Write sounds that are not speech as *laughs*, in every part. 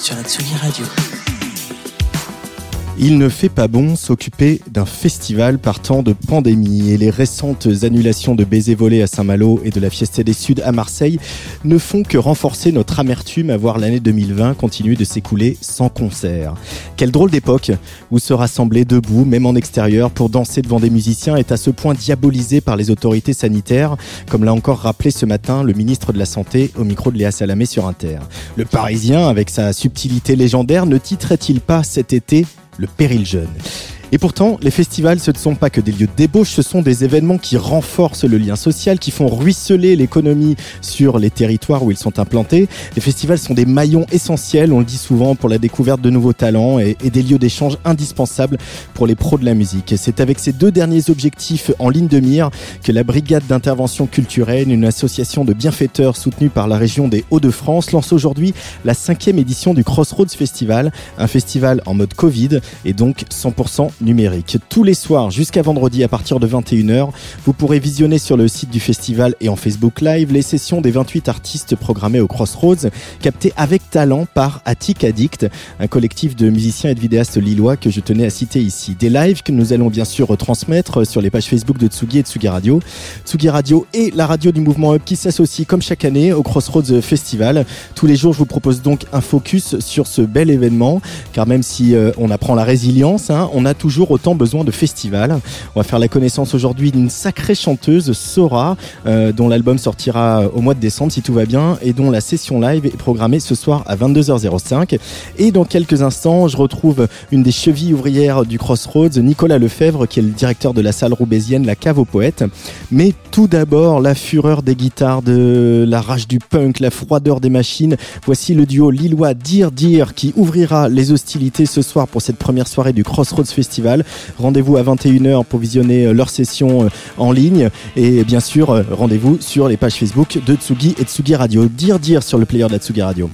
Sur la Tsugi Radio. Il ne fait pas bon s'occuper d'un festival partant de pandémie et les récentes annulations de baisers volés à Saint-Malo et de la Fiesta des Suds à Marseille ne font que renforcer notre amertume à voir l'année 2020 continuer de s'écouler sans concert. Quelle drôle d'époque où se rassembler debout, même en extérieur, pour danser devant des musiciens est à ce point diabolisé par les autorités sanitaires, comme l'a encore rappelé ce matin le ministre de la Santé au micro de Léa Salamé sur Inter. Le Parisien, avec sa subtilité légendaire, ne titrait-il pas cet été le péril jeune. Et pourtant, les festivals, ce ne sont pas que des lieux de débauche, ce sont des événements qui renforcent le lien social, qui font ruisseler l'économie sur les territoires où ils sont implantés. Les festivals sont des maillons essentiels, on le dit souvent, pour la découverte de nouveaux talents et, des lieux d'échange indispensables pour les pros de la musique. C'est avec ces deux derniers objectifs en ligne de mire que la Brigade d'intervention culturelle, une association de bienfaiteurs soutenue par la région des Hauts-de-France, lance aujourd'hui la cinquième édition du Crossroads Festival, un festival en mode Covid et donc 100% numérique. Tous les soirs jusqu'à vendredi à partir de 21h, vous pourrez visionner sur le site du festival et en Facebook Live les sessions des 28 artistes programmés au Crossroads, captés avec talent par Attic Addict, un collectif de musiciens et de vidéastes lillois que je tenais à citer ici. Des lives que nous allons bien sûr retransmettre sur les pages Facebook de Tsugi et Tsugi Radio. Tsugi Radio et la radio du mouvement Up qui s'associent comme chaque année au Crossroads Festival. Tous les jours, je vous propose donc un focus sur ce bel événement, car même si euh, on apprend la résilience, hein, on a toujours toujours autant besoin de festivals. On va faire la connaissance aujourd'hui d'une sacrée chanteuse, Sora, euh, dont l'album sortira au mois de décembre si tout va bien et dont la session live est programmée ce soir à 22h05. Et dans quelques instants, je retrouve une des chevilles ouvrières du Crossroads, Nicolas Lefebvre, qui est le directeur de la salle roubaisienne La Cave aux Poètes. Mais tout d'abord, la fureur des guitares, de la rage du punk, la froideur des machines. Voici le duo lillois Dire Dire qui ouvrira les hostilités ce soir pour cette première soirée du Crossroads Festival Rendez-vous à 21h pour visionner euh, leur session euh, en ligne. Et bien sûr, euh, rendez-vous sur les pages Facebook de Tsugi et Tsugi Radio. Dire dire sur le player de la Tsugi Radio.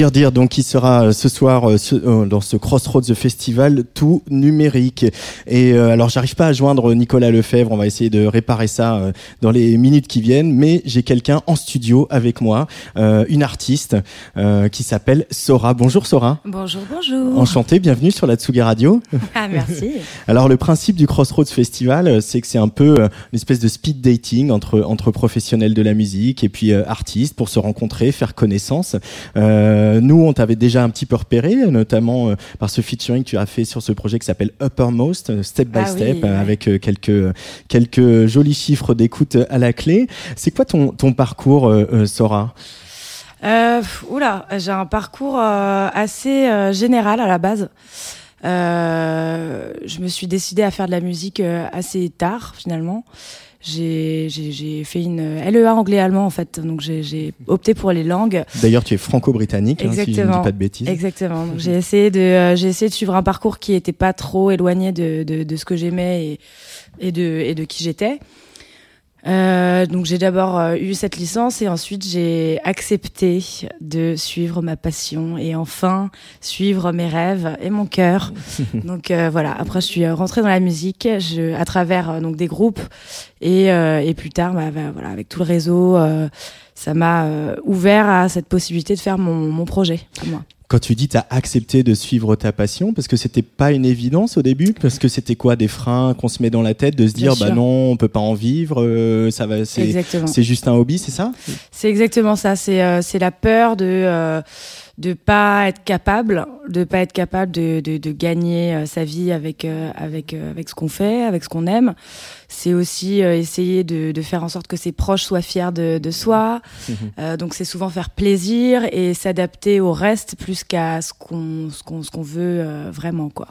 Dire Dire, donc qui sera euh, ce soir euh, euh, dans ce Crossroads Festival tout numérique. Et alors j'arrive pas à joindre Nicolas Lefebvre, on va essayer de réparer ça dans les minutes qui viennent, mais j'ai quelqu'un en studio avec moi, une artiste qui s'appelle Sora. Bonjour Sora. Bonjour, bonjour. Enchanté, bienvenue sur la Tsugi Radio. *laughs* Ah merci. alors le principe du Crossroads Festival, c'est que c'est un peu une espèce de speed dating entre entre professionnels de la musique et puis artistes pour se rencontrer, faire connaissance. Euh, nous, on t'avait déjà un petit peu repéré, notamment euh, par ce featuring que tu as fait sur ce projet qui s'appelle Uppermost, euh, Step by Ah Step, oui, avec quelques quelques jolis chiffres d'écoute à la clé. C'est quoi ton ton parcours, Sora? Euh, Oula, j'ai un parcours assez général à la base. je me suis décidée à faire de la musique assez tard finalement j'ai fait une LEA anglais-allemand en fait, donc j'ai opté pour les langues. D'ailleurs, tu es franco-britannique, hein, si je ne dis pas de bêtises. Exactement. J'ai essayé de euh, j'ai essayé de suivre un parcours qui était pas trop éloigné de, de, de ce que j'aimais et, et de et de qui j'étais. Euh, donc j'ai d'abord euh, eu cette licence et ensuite j'ai accepté de suivre ma passion et enfin suivre mes rêves et mon cœur. *laughs* donc euh, voilà, après je suis rentrée dans la musique je, à travers euh, donc des groupes et, et plus tard bah, bah, voilà avec tout le réseau ça m'a ouvert à cette possibilité de faire mon, mon projet moi. Quand tu dis t'as accepté de suivre ta passion, parce que c'était pas une évidence au début, parce que c'était quoi des freins qu'on se met dans la tête de se dire bah non on peut pas en vivre, euh, ça va c'est c'est juste un hobby, c'est ça? C'est exactement ça. C'est euh, c'est la peur de euh, de pas être capable, de pas être capable de, de, de gagner euh, sa vie avec euh, avec euh, avec ce qu'on fait, avec ce qu'on aime. C'est aussi essayer de, de, faire en sorte que ses proches soient fiers de, de soi. Mhm. donc c'est souvent faire plaisir et s'adapter au reste plus qu'à ce qu'on ce qu'on ce qu'on veut vraiment quoi.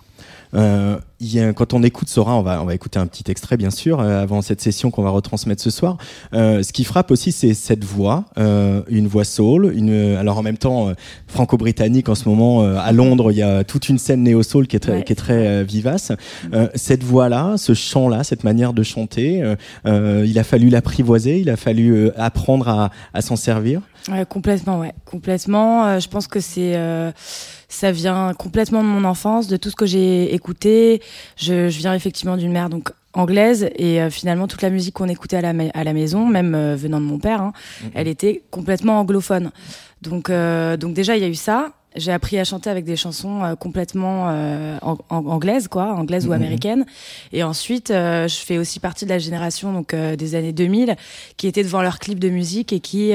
Euh, y a, quand on écoute Sora, on va, on va écouter un petit extrait bien sûr euh, avant cette session qu'on va retransmettre ce soir. Euh, ce qui frappe aussi, c'est cette voix, euh, une voix soul. Une, alors en même temps, euh, franco-britannique en ce moment à Londres, il y a toute une scène néo soul qui est très, ouais. qui est très vivace. cette voix-là, ce chant-là, cette manière de chanter, il a fallu l'apprivoiser, il a fallu apprendre à, à s'en servir. Ouais, complètement, ouais, complètement. je pense que c'est ça vient complètement de mon enfance, de tout ce que j'ai écouté. Je, je, viens effectivement d'une mère donc anglaise et euh, finalement toute la musique qu'on écoutait à la, à la maison, même euh, venant de mon père, hein, mmh. elle était complètement anglophone. Donc, euh, donc déjà il y a eu ça j'ai appris à chanter avec des chansons euh, complètement euh, anglaises, quoi, anglaises mmh. ou américaines. Et ensuite, euh, je fais aussi partie de la génération donc des années 2000 qui était devant leurs clips de musique et qui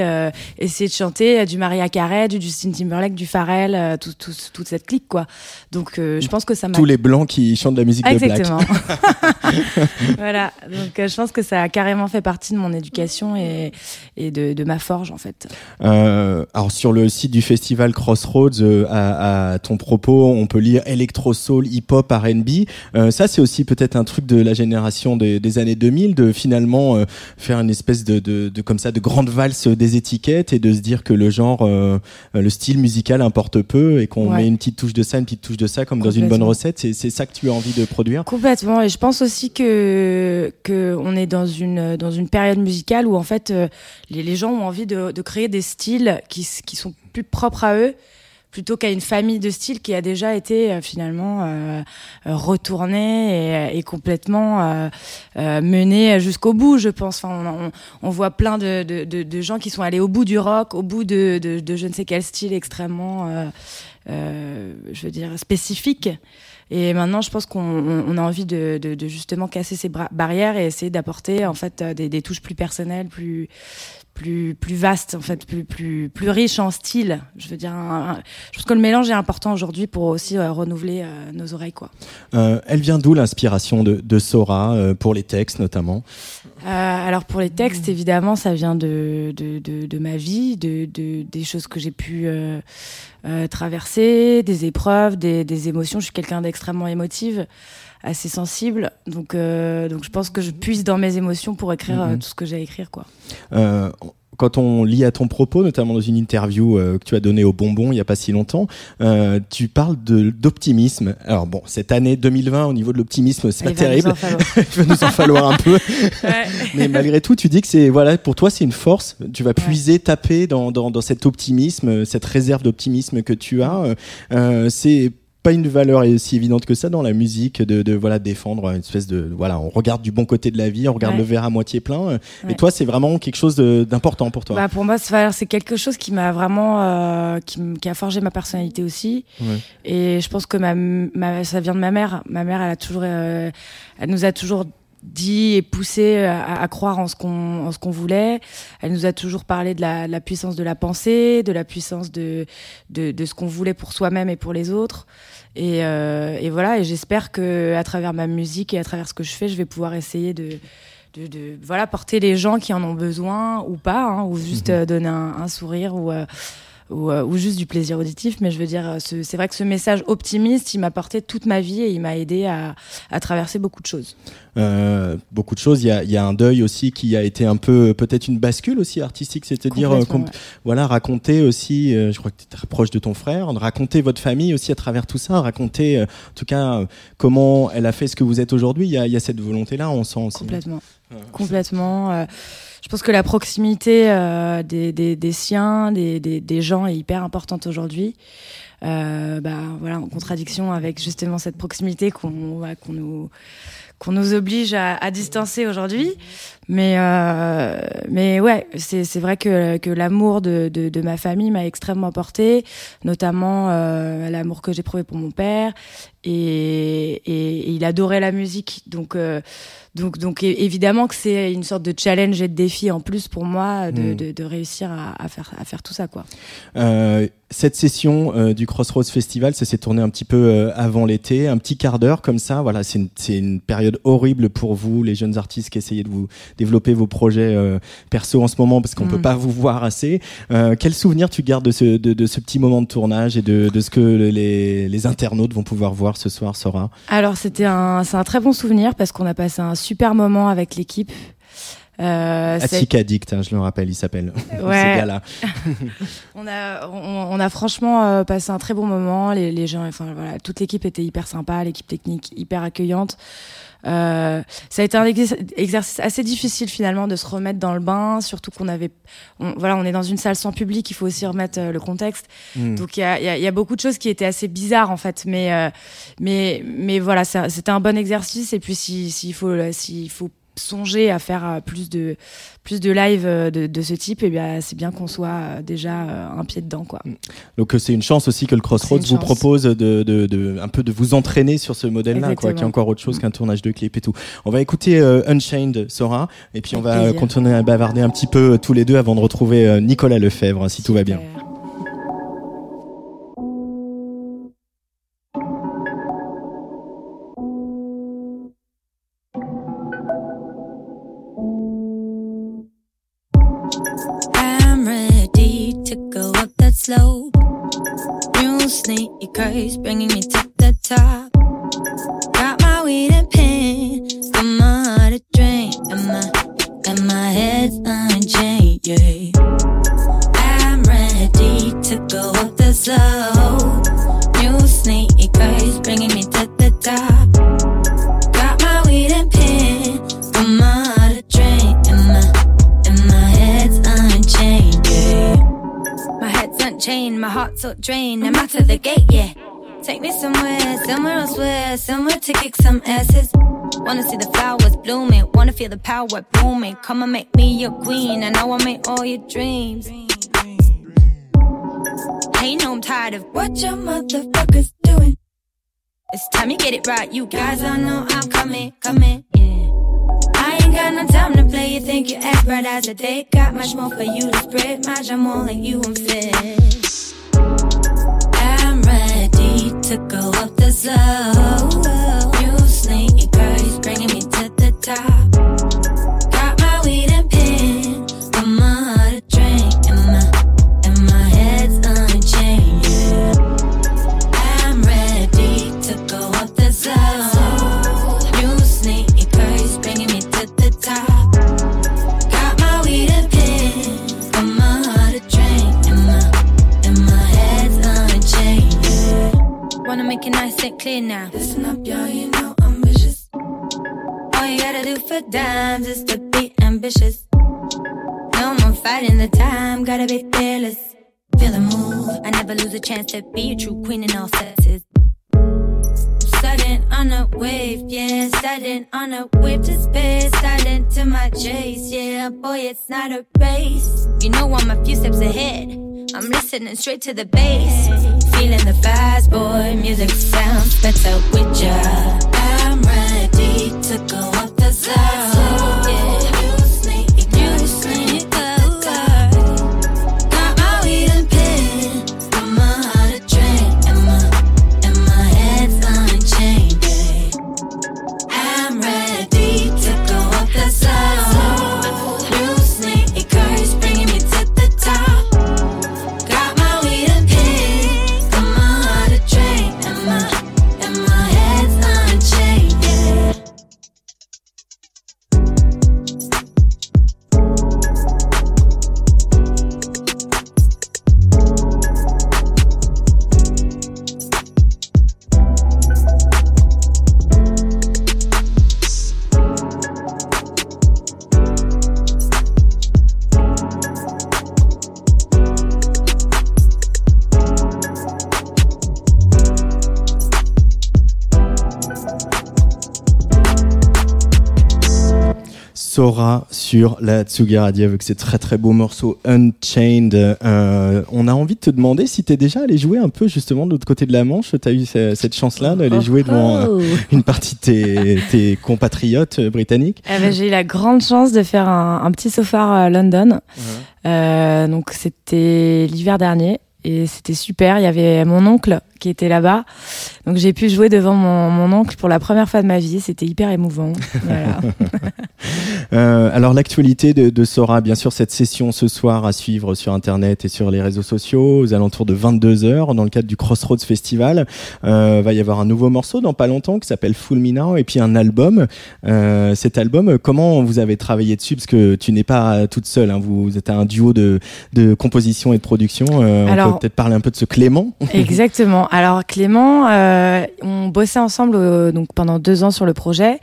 essayaient de chanter du Maria Carey, du Justin Timberlake, du Pharrell, tout, tout, toute cette clique, quoi. Donc, je pense que ça m'a tous les blancs qui chantent de la musique Exactement. de black. *laughs* *laughs* voilà. Donc, je pense que ça a carrément fait partie de mon éducation et, et de, de ma forge, en fait. alors sur le site du festival Crossroads à, à, ton propos, on peut lire électro soul, hip hop, R&B. Euh, ça, c'est aussi peut-être un truc de la génération des, des années 2000 de finalement euh, faire une espèce de, de, de, comme ça de grande valse des étiquettes et de se dire que le genre, euh, le style musical importe peu et qu'on Ouais. met une petite touche de ça, une petite touche de ça, comme dans une bonne recette. C'est ça que tu as envie de produire? Complètement. Et je pense aussi que que on est dans une dans une période musicale où en fait les, les gens ont envie de, de créer des styles qui qui sont plus propres à eux plutôt qu'à une famille de styles qui a déjà été euh, finalement euh, euh, retournée et, et complètement menée jusqu'au bout, je pense. Enfin, on, on, voit plein de, de, de, de gens qui sont allés au bout du rock, au bout de, je ne sais quel style extrêmement, je veux dire, spécifique. Et maintenant, je pense qu'on on- on a envie de, de, de justement casser ces barrières et essayer d'apporter en fait des, des touches plus personnelles, plus plus plus vastes en fait, plus plus plus riches en style. Je veux dire, je pense que le mélange est important aujourd'hui pour aussi euh, renouveler euh, nos oreilles quoi. Euh, elle vient d'où l'inspiration de, Sora pour les textes notamment? Euh, alors pour les textes, évidemment, ça vient de de, de, de ma vie, de, de des choses que j'ai pu euh, euh, traverser, des épreuves, des, des émotions. Je suis quelqu'un d'extrêmement émotive, assez sensible, donc euh, donc je pense que je puise dans mes émotions pour écrire euh, Mhm. tout ce que j'ai à écrire quoi. Quand on lit à ton propos, notamment dans une interview euh, que tu as donnée au Bonbon il y a pas si longtemps, euh, tu parles d'optimisme. Alors bon, cette année 2020 au niveau de l'optimisme, c'est pas terrible. *laughs* Il va nous en falloir un peu. *laughs* Mais malgré tout, tu dis que c'est voilà, pour toi c'est une force. Tu vas puiser, taper dans, dans, dans cet optimisme, cette réserve d'optimisme que tu as. Euh, c'est pas une valeur aussi évidente que ça dans la musique de, de, voilà défendre une espèce de voilà on regarde du bon côté de la vie on regarde le verre à moitié plein. Et toi c'est vraiment quelque chose d'important pour toi. Bah pour moi c'est quelque chose qui m'a vraiment euh, qui, qui, a forgé ma personnalité aussi. Et je pense que ma, ma, ça vient de ma mère. Ma mère elle a toujours euh, elle nous a toujours dit et poussé à, à croire en ce qu'on en ce qu'on voulait. Elle nous a toujours parlé de la, la, puissance de la pensée, de la puissance de de, de ce qu'on voulait pour soi-même et pour les autres. Et, euh, et voilà, et j'espère que à travers ma musique et à travers ce que je fais, je vais pouvoir essayer de, de, de voilà porter les gens qui en ont besoin ou pas, hein, ou juste mhm. euh, donner un, un, sourire ou euh, ou, euh, ou, juste du plaisir auditif, mais je veux dire, c'est vrai que ce message optimiste, il m'a porté toute ma vie et il m'a aidé à, à, traverser beaucoup de choses. Euh, beaucoup de choses. Il y, a, il y, a, un deuil aussi qui a été un peu, peut-être une bascule aussi artistique, c'est-à-dire, euh, voilà, raconter aussi, euh, je crois que tu es très proche de ton frère, raconter votre famille aussi à travers tout ça, raconter, en tout cas, comment elle a fait ce que vous êtes aujourd'hui. Il y a, y a cette volonté-là, on sent aussi. Complètement. Complètement je pense que la proximité euh, des, des, des, siens, des, des, gens est hyper importante aujourd'hui. Euh, bah, voilà, en contradiction avec justement cette proximité qu'on qu'on nous qu'on nous oblige à, à distancer aujourd'hui. Mais euh, mais ouais, c'est vrai que que l'amour de, de, de ma famille m'a extrêmement porté, notamment euh, l'amour que j'ai prouvé pour mon père et, et, il adorait la musique donc euh, donc donc évidemment que c'est une sorte de challenge et de défi en plus pour moi de, hmm. de, de réussir à, à, faire à faire tout ça quoi. Euh, cette session euh, du Crossroads Festival, ça s'est tourné un petit peu euh, avant l'été, un petit quart d'heure comme ça. Voilà, c'est une, une, période horrible pour vous, les jeunes artistes qui essayez de vous développer vos projets euh, perso en ce moment parce qu'on mm. peut pas vous voir assez. quel souvenir tu gardes de ce, de, de, ce petit moment de tournage et de, de ce que les, les, internautes vont pouvoir voir ce soir, Sora? Alors c'était un, c'est un très bon souvenir parce qu'on a passé un super moment avec l'équipe. Euh, Addict, hein, je le rappelle, il s'appelle. *laughs* Ouais. là *laughs* on a, on, a franchement euh, passé un très bon moment. Les, les gens, enfin voilà, toute l'équipe était hyper sympa, l'équipe technique hyper accueillante. Euh, ça a été un exercice assez difficile finalement de se remettre dans le bain, surtout qu'on avait, voilà, on est dans une salle sans public, il faut aussi remettre euh, le contexte. Hmm. Donc il y a, y, a, y a, beaucoup de choses qui étaient assez bizarres en fait, mais euh, mais mais voilà, c'était un bon exercice. Et puis s'il si, faut s'il faut songer à faire euh, plus de plus de live euh, de, de ce type et eh bien c'est bien qu'on soit euh, déjà un pied dedans quoi. Mm. Donc c'est une chance aussi que le Crossroads vous propose de, de, de, un peu de vous entraîner sur ce modèle là quoi qui est encore autre chose mm. qu'un tournage de clip et tout. On va écouter Unchained Sora et puis on va continuer à bavarder un petit peu tous les deux avant de retrouver Nicolas Lefebvre si tout va bien. Me somewhere, somewhere else where, somewhere to kick some asses. Wanna see the flowers blooming, wanna feel the power booming. Come and make me your queen. I know I make all your dreams. I know I'm tired of what your motherfuckers doing. It's time you get it right, you guys all know I'm coming, coming, yeah. I ain't got no time to play. You think you act right as a day. Got much more for you to spread. My jam like you and fit. I'm to go up the slope. You bringing me to the top. Make it nice and clear now. Listen up, y'all, you know I'm vicious. All you gotta do for dimes is to be ambitious. No more fighting the time, gotta be fearless. Feel the move, I never lose a chance to be a true queen in all senses. Sudden on a wave, yeah, sudden on a wave to space, sudden to my chase, yeah, boy, it's not a race. You know I'm a few steps ahead. I'm listening straight to the bass. Feeling the fast boy, music sounds better with ya. I'm ready to go off the zone. Sora sur la Tsugi Radio avec ces très très beaux morceaux Unchained. Euh, on a envie de te demander si t'es déjà allé jouer un peu justement de l'autre côté de la Manche. T'as eu ce- cette chance-là d'aller jouer devant euh, Oh. une partie de tes, tes compatriotes euh, britanniques. Eh ben, j'ai eu la grande chance de faire un, un petit sofar à London. Euh, donc c'était l'hiver dernier et c'était super. Il y avait mon oncle qui était là-bas. Donc j'ai pu jouer devant mon, mon oncle pour la première fois de ma vie. C'était hyper émouvant. *laughs* Voilà. Euh, alors l'actualité de, de Sora, bien sûr, cette session ce soir à suivre sur Internet et sur les réseaux sociaux aux alentours de 22h dans le cadre du Crossroads Festival. Euh, va y avoir un nouveau morceau dans pas longtemps qui s'appelle Full Me Now et puis un album. Euh, cet album, comment vous avez travaillé dessus? Parce que tu n'es pas toute seule, hein, vous êtes un duo de, de composition et de production. Euh, on Alors- peut peut-être parler un peu de ce Clément. Exactement. Alors Clément, euh, on bossait ensemble euh, donc pendant deux ans sur le projet.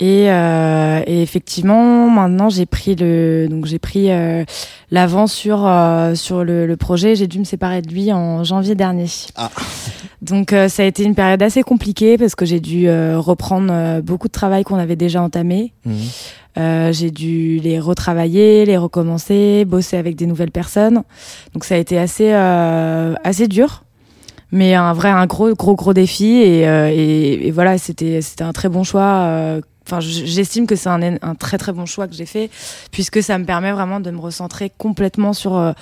Et, euh, et effectivement, maintenant j'ai pris le donc j'ai pris euh, l'avant sur euh, sur le, le projet. J'ai dû me séparer de lui en janvier dernier. Ah. Donc euh, ça a été une période assez compliquée parce que j'ai dû euh, reprendre beaucoup de travail qu'on avait déjà entamé. Euh, j'ai dû les retravailler, les recommencer, bosser avec des nouvelles personnes. Donc ça a été assez euh, assez dur, mais un vrai un gros gros gros défi et, euh, et, et voilà c'était c'était un très bon choix. euh, Enfin, j'estime que c'est un, un très très bon choix que j'ai fait puisque ça me permet vraiment de me recentrer complètement sur euh,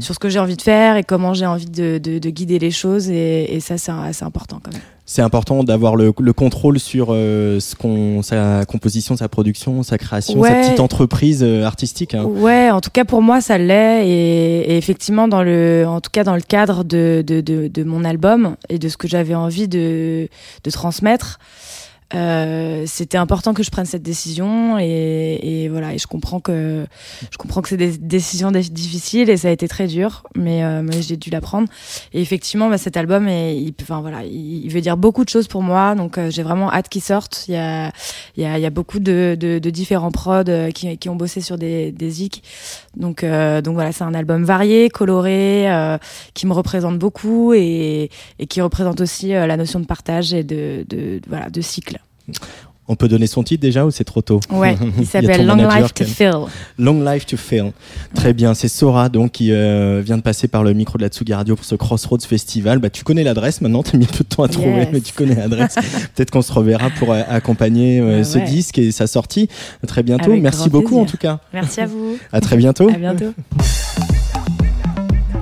sur ce que j'ai envie de faire et comment j'ai envie de, de, de guider les choses et, et ça c'est assez important quand même. C'est important d'avoir le, le contrôle sur euh, ce qu'on, sa composition, sa production, sa création, sa petite entreprise euh, artistique. hein. Ouais, en tout cas pour moi ça l'est et, et effectivement dans le, en tout cas dans le cadre de, de, de, de mon album et de ce que j'avais envie de, de transmettre, euh, c'était important que je prenne cette décision et, et voilà et je comprends que je comprends que c'est des décisions dé- difficiles et ça a été très dur mais, euh, mais j'ai dû la prendre. Et effectivement bah, cet album est, il, enfin voilà il, veut dire beaucoup de choses pour moi donc euh, j'ai vraiment hâte qu'il sorte. Il y a il y a, il y a beaucoup de, de, de différents prods euh, qui, qui ont bossé sur des, des zik. Donc donc voilà c'est un album varié coloré qui me représente beaucoup et, et qui représente aussi la notion de partage et de, de voilà de cycle On peut donner son titre déjà ou c'est trop tôt ouais *laughs* il s'appelle Long Life to Fill Long Life to Fail. Très bien, c'est Sora donc qui euh, vient de passer par le micro de la Tsugi Radio pour ce Crossroads Festival. Bah, tu connais l'adresse maintenant, t'as mis un peu de temps à trouver, Yes. mais tu connais l'adresse. *laughs* Peut-être qu'on se reverra pour euh, accompagner euh, Ouais, ce ouais. disque et sa sortie très bientôt. Avec Merci beaucoup en tout cas. merci à vous *laughs* À très bientôt. à bientôt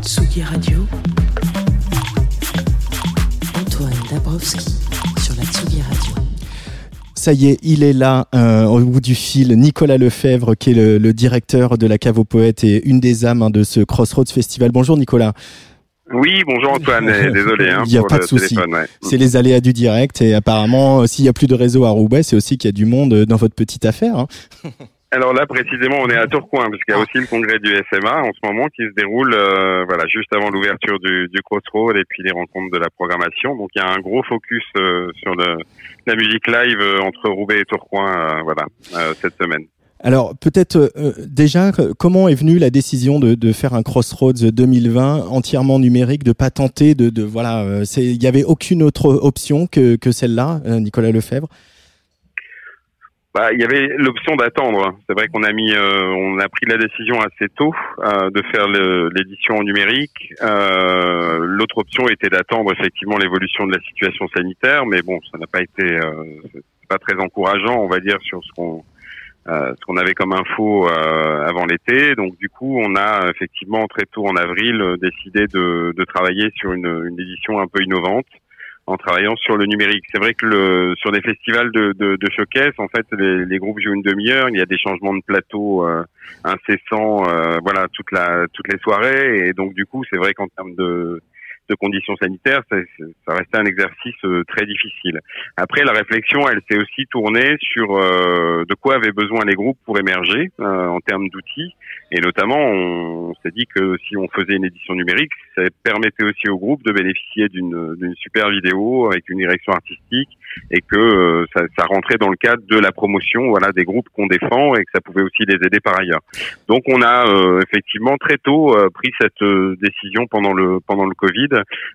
Tsugi Radio. Antoine Dabrowski Ça y est, il est là euh, au bout du fil. Nicolas Lefebvre, qui est le, le directeur de la Cave aux Poètes et une des âmes hein, de ce Crossroads Festival. Bonjour Nicolas. Oui, bonjour Antoine, et *laughs* désolé hein, Il y a pour pas de souci. Ouais. C'est les aléas du direct et apparemment, euh, s'il y a plus de réseau à Roubaix, c'est aussi qu'il y a du monde euh, dans votre petite affaire. hein. *laughs* Alors là, précisément, on est à Tourcoing, parce qu'il y a aussi le congrès du SMA en ce moment qui se déroule euh, voilà, juste avant l'ouverture du, du Crossroad et puis les rencontres de la programmation. Donc il y a un gros focus euh, sur le, la musique live euh, entre Roubaix et Tourcoing euh, voilà, euh, cette semaine. Alors peut-être euh, déjà, euh, comment est venue la décision de, de faire un Crossroads 2020 entièrement numérique, de pas tenter de, de voilà, euh, il n'y avait aucune autre option que, que celle-là, euh, Nicolas Lefebvre? Bah, il y avait l'option d'attendre. C'est vrai qu'on a mis, euh, on a pris la décision assez tôt euh, de faire l'édition numérique. Euh, L'autre option était d'attendre effectivement l'évolution de la situation sanitaire, mais bon, ça n'a pas été, pas très encourageant, on va dire, sur ce qu'on ce qu'on avait comme info avant l'été. Donc du coup, on a effectivement très tôt en avril décidé de, travailler sur une édition un peu innovante en travaillant sur le numérique. C'est vrai que le, sur des festivals de, de, showcase, en fait, les, les groupes jouent une demi-heure. Il y a des changements de plateau euh, incessants, euh, voilà, toute la, toutes les soirées. Et donc, du coup, c'est vrai qu'en termes de, de conditions sanitaires, ça, ça restait un exercice euh, très difficile. Après, la réflexion, elle s'est aussi tournée sur euh, de quoi avaient besoin les groupes pour émerger euh, en termes d'outils. Et notamment, on, s'est dit que si on faisait une édition numérique, ça permettait aussi aux groupes de bénéficier d'une super vidéo avec une direction artistique et que euh, ça, ça rentrait dans le cadre de la promotion voilà des groupes qu'on défend et que ça pouvait aussi les aider par ailleurs. Donc on a euh, effectivement très tôt euh, pris cette euh, décision pendant le pendant le Covid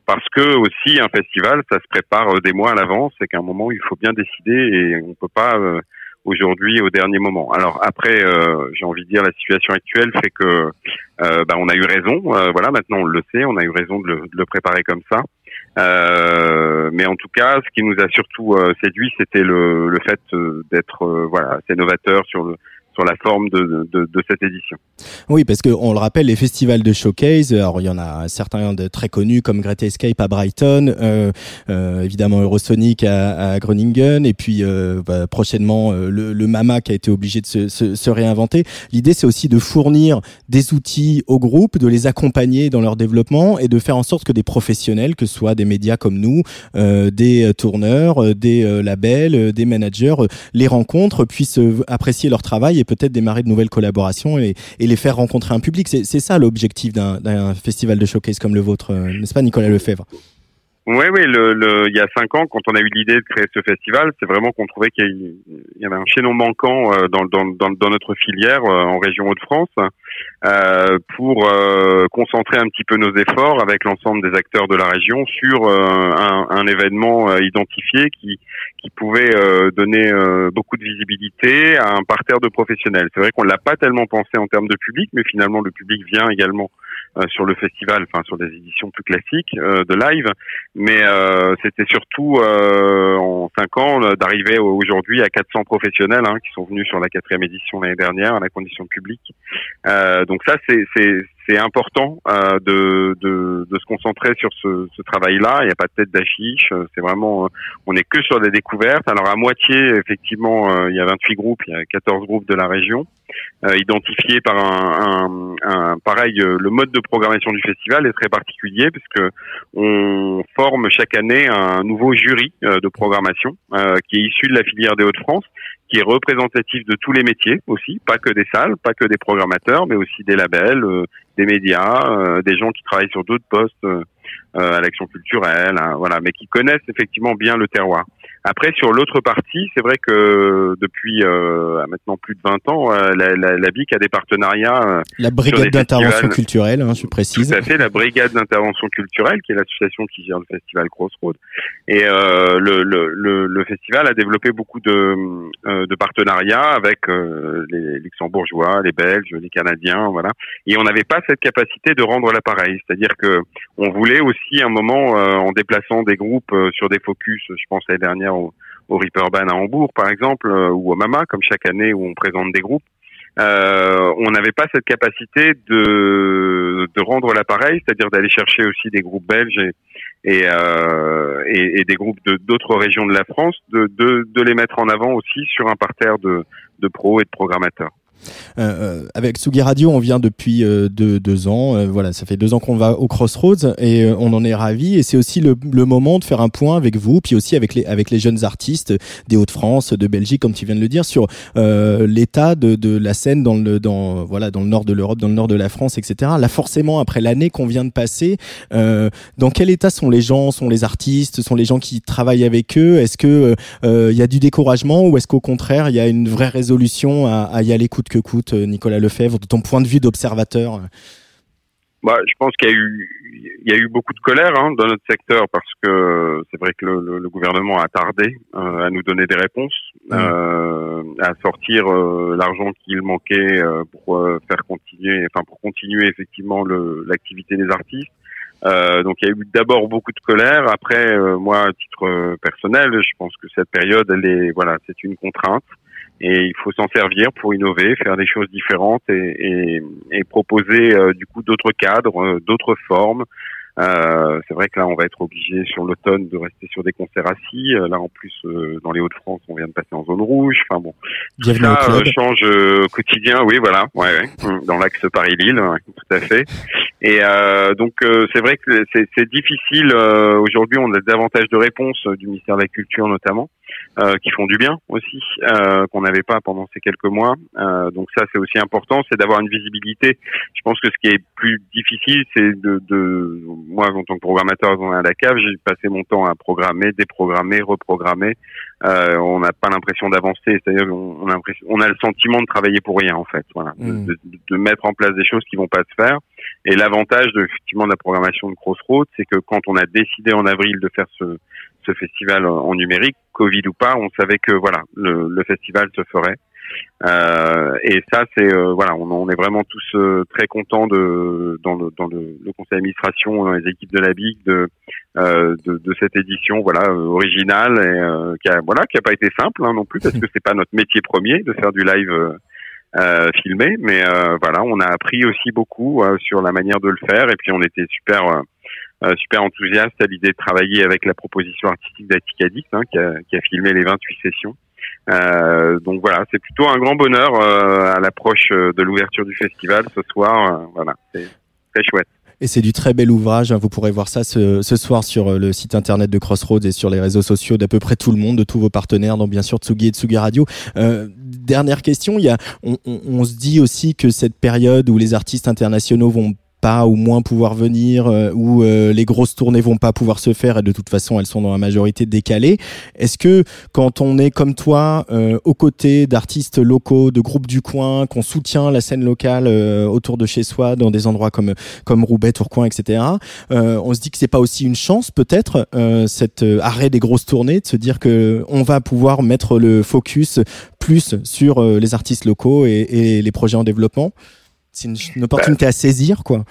parce que aussi un festival ça se prépare euh, des mois à l'avance et qu'à un moment il faut bien décider et on peut pas euh, aujourd'hui au dernier moment. Alors après, euh, j'ai envie de dire la situation actuelle fait que euh, bah, on a eu raison. Euh, voilà, maintenant on le sait, on a eu raison de le, de le préparer comme ça. Euh, mais en tout cas, ce qui nous a surtout euh, séduit, c'était le, le fait euh, d'être voilà assez novateur sur le sur la forme de, cette édition. Oui, parce que on le rappelle, les festivals de showcase, alors il y en a certains de très connus comme Great Escape à Brighton, euh, euh, évidemment Eurosonic à, à Groningen, et puis euh, bah, prochainement euh, le, le Mama qui a été obligé de se, se, se réinventer. L'idée, c'est aussi de fournir des outils aux groupes, de les accompagner dans leur développement et de faire en sorte que des professionnels, que ce soit des médias comme nous, euh, des euh, tourneurs, des labels, des managers, les rencontrent, puissent apprécier leur travail et peut-être démarrer de nouvelles collaborations et, les faire rencontrer un public. C'est ça l'objectif d'un festival de showcase comme le vôtre, euh, n'est-ce pas Nicolas Lefebvre? Oui, oui. Le, il y a cinq ans, quand on a eu l'idée de créer ce festival, c'est vraiment qu'on trouvait qu'il y avait un chaînon manquant euh, dans, dans notre filière euh, en région Hauts-de-France euh, pour euh, concentrer un petit peu nos efforts avec l'ensemble des acteurs de la région sur euh, un, événement identifié qui, qui pouvait donner beaucoup de visibilité à un parterre de professionnels. C'est vrai qu'on l'a pas tellement pensé en termes de public, mais finalement le public vient également sur le festival, enfin sur des éditions plus classiques euh, de live. Mais euh, c'était surtout euh, en cinq ans euh, d'arriver aujourd'hui à 400 professionnels hein, qui sont venus sur la quatrième édition l'année dernière à la condition publique. Euh, donc ça c'est c'est important euh, de, de de se concentrer sur ce, ce travail-là. Il n'y a pas de tête d'affiche. euh, C'est vraiment euh, on est que sur des découvertes. Alors à moitié effectivement euh, il y a 28 groupes, il y a 14 groupes de la région euh, identifiés par un, un, pareil euh, le mode de programmation du festival est très particulier puisque on forme chaque année un nouveau jury euh, de programmation qui est issu de la filière des Hauts-de-France, qui est représentatif de tous les métiers aussi, pas que des salles, pas que des programmateurs, mais aussi des labels, des médias, des gens qui travaillent sur d'autres postes à l'action culturelle, hein, voilà, mais qui connaissent effectivement bien le terroir. Après, sur l'autre partie, c'est vrai que depuis euh, maintenant plus de 20 ans, euh, la, la, la BIC a des partenariats euh, La brigade d'intervention culturelle, hein, je précise. tout à fait, la brigade d'intervention culturelle, qui est l'association qui gère le festival Crossroad. Et euh, le, le, le, le festival a développé beaucoup de, euh, de partenariats avec euh, les luxembourgeois, les belges, les canadiens, voilà. Et on n'avait pas cette capacité de rendre l'appareil, c'est-à-dire que on voulait aussi un moment, euh, en déplaçant des groupes sur des focus, je pense l'année dernière au, au à Hambourg, par exemple, euh, ou au Mama, comme chaque année où on présente des groupes. Euh, on n'avait pas cette capacité de, de rendre l'appareil, c'est-à-dire d'aller chercher aussi des groupes belges et, et, euh, des groupes de d'autres régions de la France, de, de, de les mettre en avant aussi sur un parterre de, de pros et de programmateurs. Euh, euh, avec Sugi Radio, on vient depuis euh, deux, deux ans. Euh, voilà, ça fait deux ans qu'on va au Crossroads et euh, on en est ravis. Et c'est aussi le, le moment de faire un point avec vous, puis aussi avec les avec les jeunes artistes des Hauts-de-France, de Belgique, comme tu viens de le dire, sur euh, l'état de, de la scène dans le dans voilà dans le nord de l'Europe, dans le nord de la France, etc. Là, forcément, après l'année qu'on vient de passer, dans quel état sont les gens, sont les artistes, sont les gens qui travaillent avec eux? Est-ce que il y a du découragement ou est-ce qu'au contraire il y a une vraie résolution à, à y aller coûte que coûte, euh, Nicolas Lefebvre, de ton point de vue d'observateur Bah, je pense qu'il y a eu, il y a eu beaucoup de colère hein, dans notre secteur parce que c'est vrai que le, le- le gouvernement a tardé euh, à nous donner des réponses, euh, à sortir euh, l'argent qu'il manquait euh, pour euh, faire continuer, enfin pour continuer effectivement l'activité des artistes. Euh, donc il y a eu d'abord beaucoup de colère. Après, euh, moi, à titre euh, personnel, je pense que cette période, elle est, voilà, c'est une contrainte et il faut s'en servir pour innover, faire des choses différentes et, et, et proposer euh, du coup d'autres cadres, euh, d'autres formes. Euh, c'est vrai que là, on va être obligé sur l'automne de rester sur des concerts assis. Euh, Là, en plus, euh, dans les Hauts-de-France, on vient de passer en zone rouge. Enfin bon, au ça euh, change euh, au quotidien. Oui, voilà, ouais, ouais. Hum, dans l'axe Paris-Lille, ouais, tout à fait. Et euh, donc, euh, c'est vrai que c'est c'est difficile. euh, Aujourd'hui, on a davantage de réponses du ministère de la Culture, notamment, euh, qui font du bien aussi, euh, qu'on n'avait pas pendant ces quelques mois. Euh, donc ça, c'est aussi important, c'est d'avoir une visibilité. Je pense que ce qui est plus difficile, c'est de, de, moi, en tant que programmateur à la cave, j'ai passé mon temps à programmer, déprogrammer, reprogrammer. Euh, on n'a pas l'impression d'avancer, c'est-à-dire qu'on on a, on a le sentiment de travailler pour rien en fait, voilà, de- Mm. de, de mettre en place des choses qui vont pas se faire. Et l'avantage de effectivement de la programmation de Crossroads, c'est que quand on a décidé en avril de faire ce, ce festival en numérique, Covid ou pas, on savait que voilà, le, le festival se ferait. Euh, et ça, c'est euh, voilà, on, on est vraiment tous euh, très contents de dans le dans le, le conseil d'administration, dans les équipes de la BIC, de euh, de, de cette édition, voilà, euh, originale et euh, qui a voilà, qui a pas été simple hein, non plus parce que c'est pas notre métier premier de faire du live. filmé, mais voilà, on a appris aussi beaucoup sur la manière de le faire, et puis on était super super enthousiaste à l'idée de travailler avec la proposition artistique d'Attic Addict, hein, qui, a, qui a filmé les 28 sessions. Euh, donc voilà, c'est plutôt un grand bonheur euh, à l'approche euh, de l'ouverture du festival ce soir. voilà, c'est très chouette. Et c'est du très bel ouvrage. hein. Vous pourrez voir ça ce, ce soir sur le site internet de Crossroads et sur les réseaux sociaux d'à peu près tout le monde, de tous vos partenaires, donc bien sûr Tsugi et Tsugi Radio. Euh, dernière question, il y a, on, on- on se dit aussi que cette période où les artistes internationaux vont pas ou moins pouvoir venir, euh, où euh, les grosses tournées vont pas pouvoir se faire et de toute façon elles sont dans la majorité décalées. Est-ce que quand on est comme toi euh, aux côtés d'artistes locaux, de groupes du coin, qu'on soutient la scène locale autour de chez soi, dans des endroits comme comme Roubaix, Tourcoing, etc. On se dit que c'est pas aussi une chance peut-être cet arrêt des grosses tournées, de se dire que on va pouvoir mettre le focus plus sur les artistes locaux et, et les projets en développement? C'est une, une opportunité à saisir, quoi.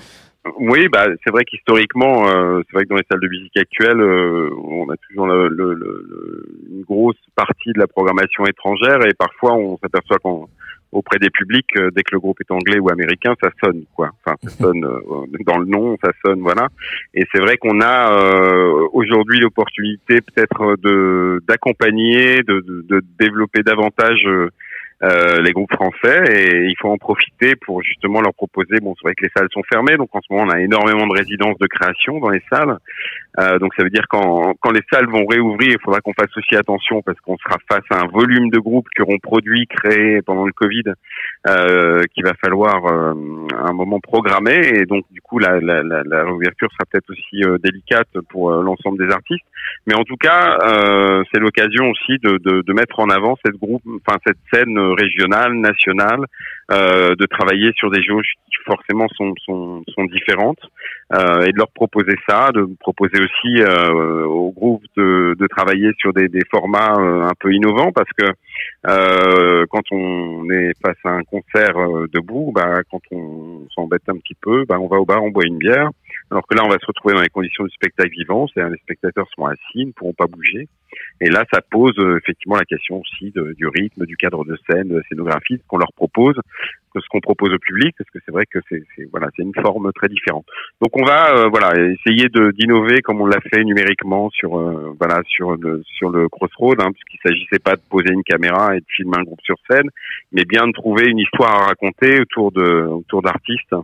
Oui, bah c'est vrai qu'historiquement, euh, c'est vrai que dans les salles de musique actuelles, euh, on a toujours le, le- le- une grosse partie de la programmation étrangère et parfois on s'aperçoit qu'en auprès des publics, euh, dès que le groupe est anglais ou américain, ça sonne quoi. Enfin, ça sonne euh, dans le nom, ça sonne, voilà. Et c'est vrai qu'on a euh, aujourd'hui l'opportunité peut-être de d'accompagner, de, de, de développer davantage. Euh, les groupes français et il faut en profiter pour justement leur proposer. Bon, c'est vrai que les salles sont fermées, donc en ce moment on a énormément de résidences de création dans les salles. Euh, donc ça veut dire quand quand les salles vont réouvrir, il faudra qu'on fasse aussi attention parce qu'on sera face à un volume de groupes qui auront produit, créé pendant le Covid, euh, qu'il va falloir euh, un moment programmer et donc du coup la la, la, la réouverture sera peut-être aussi euh, délicate pour euh, l'ensemble des artistes. Mais en tout cas, euh, c'est l'occasion aussi de, de, de mettre en avant cette groupe, enfin cette scène régionale, nationale, euh, de travailler sur des jauges qui forcément sont, sont, sont différentes euh, et de leur proposer ça, de proposer aussi euh, au groupe de, de travailler sur des, des formats un peu innovants parce que euh, quand on est face à un concert debout, bah, quand on s'embête un petit peu, bah, on va au bar, on boit une bière. Alors que là, on va se retrouver dans les conditions du spectacle vivant, c'est-à-dire les spectateurs sont assis, ne pourront pas bouger. Et là, ça pose euh, effectivement la question aussi du rythme, du cadre de scène, de la scénographie, ce qu'on leur propose, que ce qu'on propose au public, parce que c'est vrai que c'est voilà, c'est une forme très différente. Donc on va euh, voilà essayer d'innover comme on l'a fait numériquement sur euh, voilà sur le sur le Crossroad, hein, puisqu'il s'agissait pas de poser une caméra et de filmer un groupe sur scène, mais bien de trouver une histoire à raconter autour de autour d'artistes euh,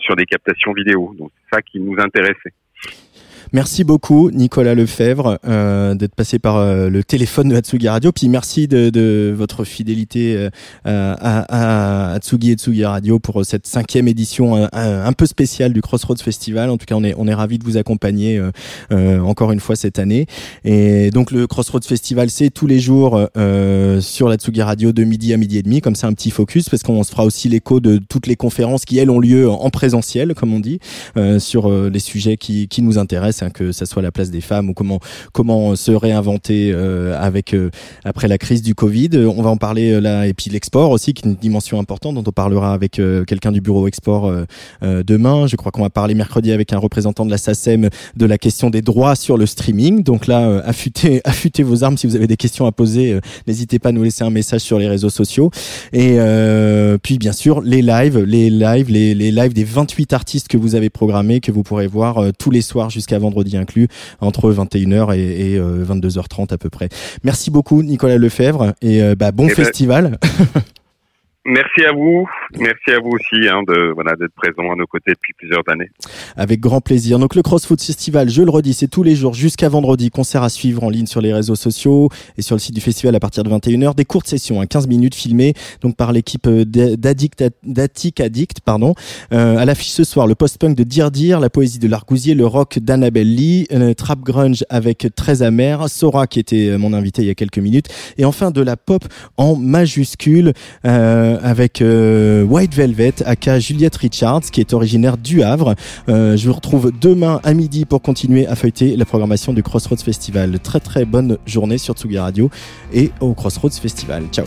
sur des captations vidéo. Donc c'est ça qui nous intéressait. Merci beaucoup, Nicolas Lefebvre, euh, d'être passé par euh, le téléphone de Atsugi Radio. Puis merci de, de votre fidélité euh, à, à Atsugi et Tsugi Radio pour cette cinquième édition euh, un, peu spéciale du Crossroads Festival. En tout cas, on est, on est ravis de vous accompagner euh, euh, encore une fois cette année. Et donc, le Crossroads Festival, c'est tous les jours sur l'Atsugi Radio de midi à midi et demi, comme ça un petit focus, parce qu'on se fera aussi l'écho de toutes les conférences qui, elles, ont lieu en présentiel, comme on dit, sur les sujets qui, qui nous intéressent, hein, que ça soit la place des femmes ou comment comment se réinventer euh, avec euh, après la crise du Covid. On va en parler euh, là et puis l'export aussi, qui est une dimension importante dont on parlera avec quelqu'un du bureau export demain. Je crois qu'on va parler mercredi avec un représentant de la SACEM de la question des droits sur le streaming. Donc là, affûtez *laughs* affûtez vos armes si vous avez des questions à poser. N'hésitez pas à nous laisser un message sur les réseaux sociaux. Et euh, puis bien sûr les lives, les lives, les, lives des 28 artistes que vous avez programmés, que vous pourrez voir tous les soirs jusqu'à inclus, entre 21h et, et, euh, 22h30 à peu près. Merci beaucoup Nicolas Lefebvre et euh, bah, bon Eh ben, festival. *laughs* Merci à vous, merci à vous aussi hein, de voilà d'être présent à nos côtés depuis plusieurs années. Avec grand plaisir. Donc le CrossFoot Festival, je le redis, c'est tous les jours jusqu'à vendredi. Concert à suivre en ligne sur les réseaux sociaux et sur le site du festival à partir de 21h. Des courtes sessions, hein, 15 minutes filmées donc par l'équipe euh, d'Addict d'Attic Addict. Pardon. Euh, à l'affiche ce soir, le post-punk de Dire Dire, la poésie de l'Argousier, le rock d'Annabelle Lee, euh, trap grunge avec Très Amer, Sora qui était euh, mon invité il y a quelques minutes et enfin de la pop en majuscule euh, avec euh, White Velvet, aka Juliette Richards, qui est originaire du Havre. Euh, je vous retrouve demain à midi pour continuer à feuilleter la programmation du Crossroads Festival. Très très bonne journée sur Tsugi Radio et au Crossroads Festival. Ciao.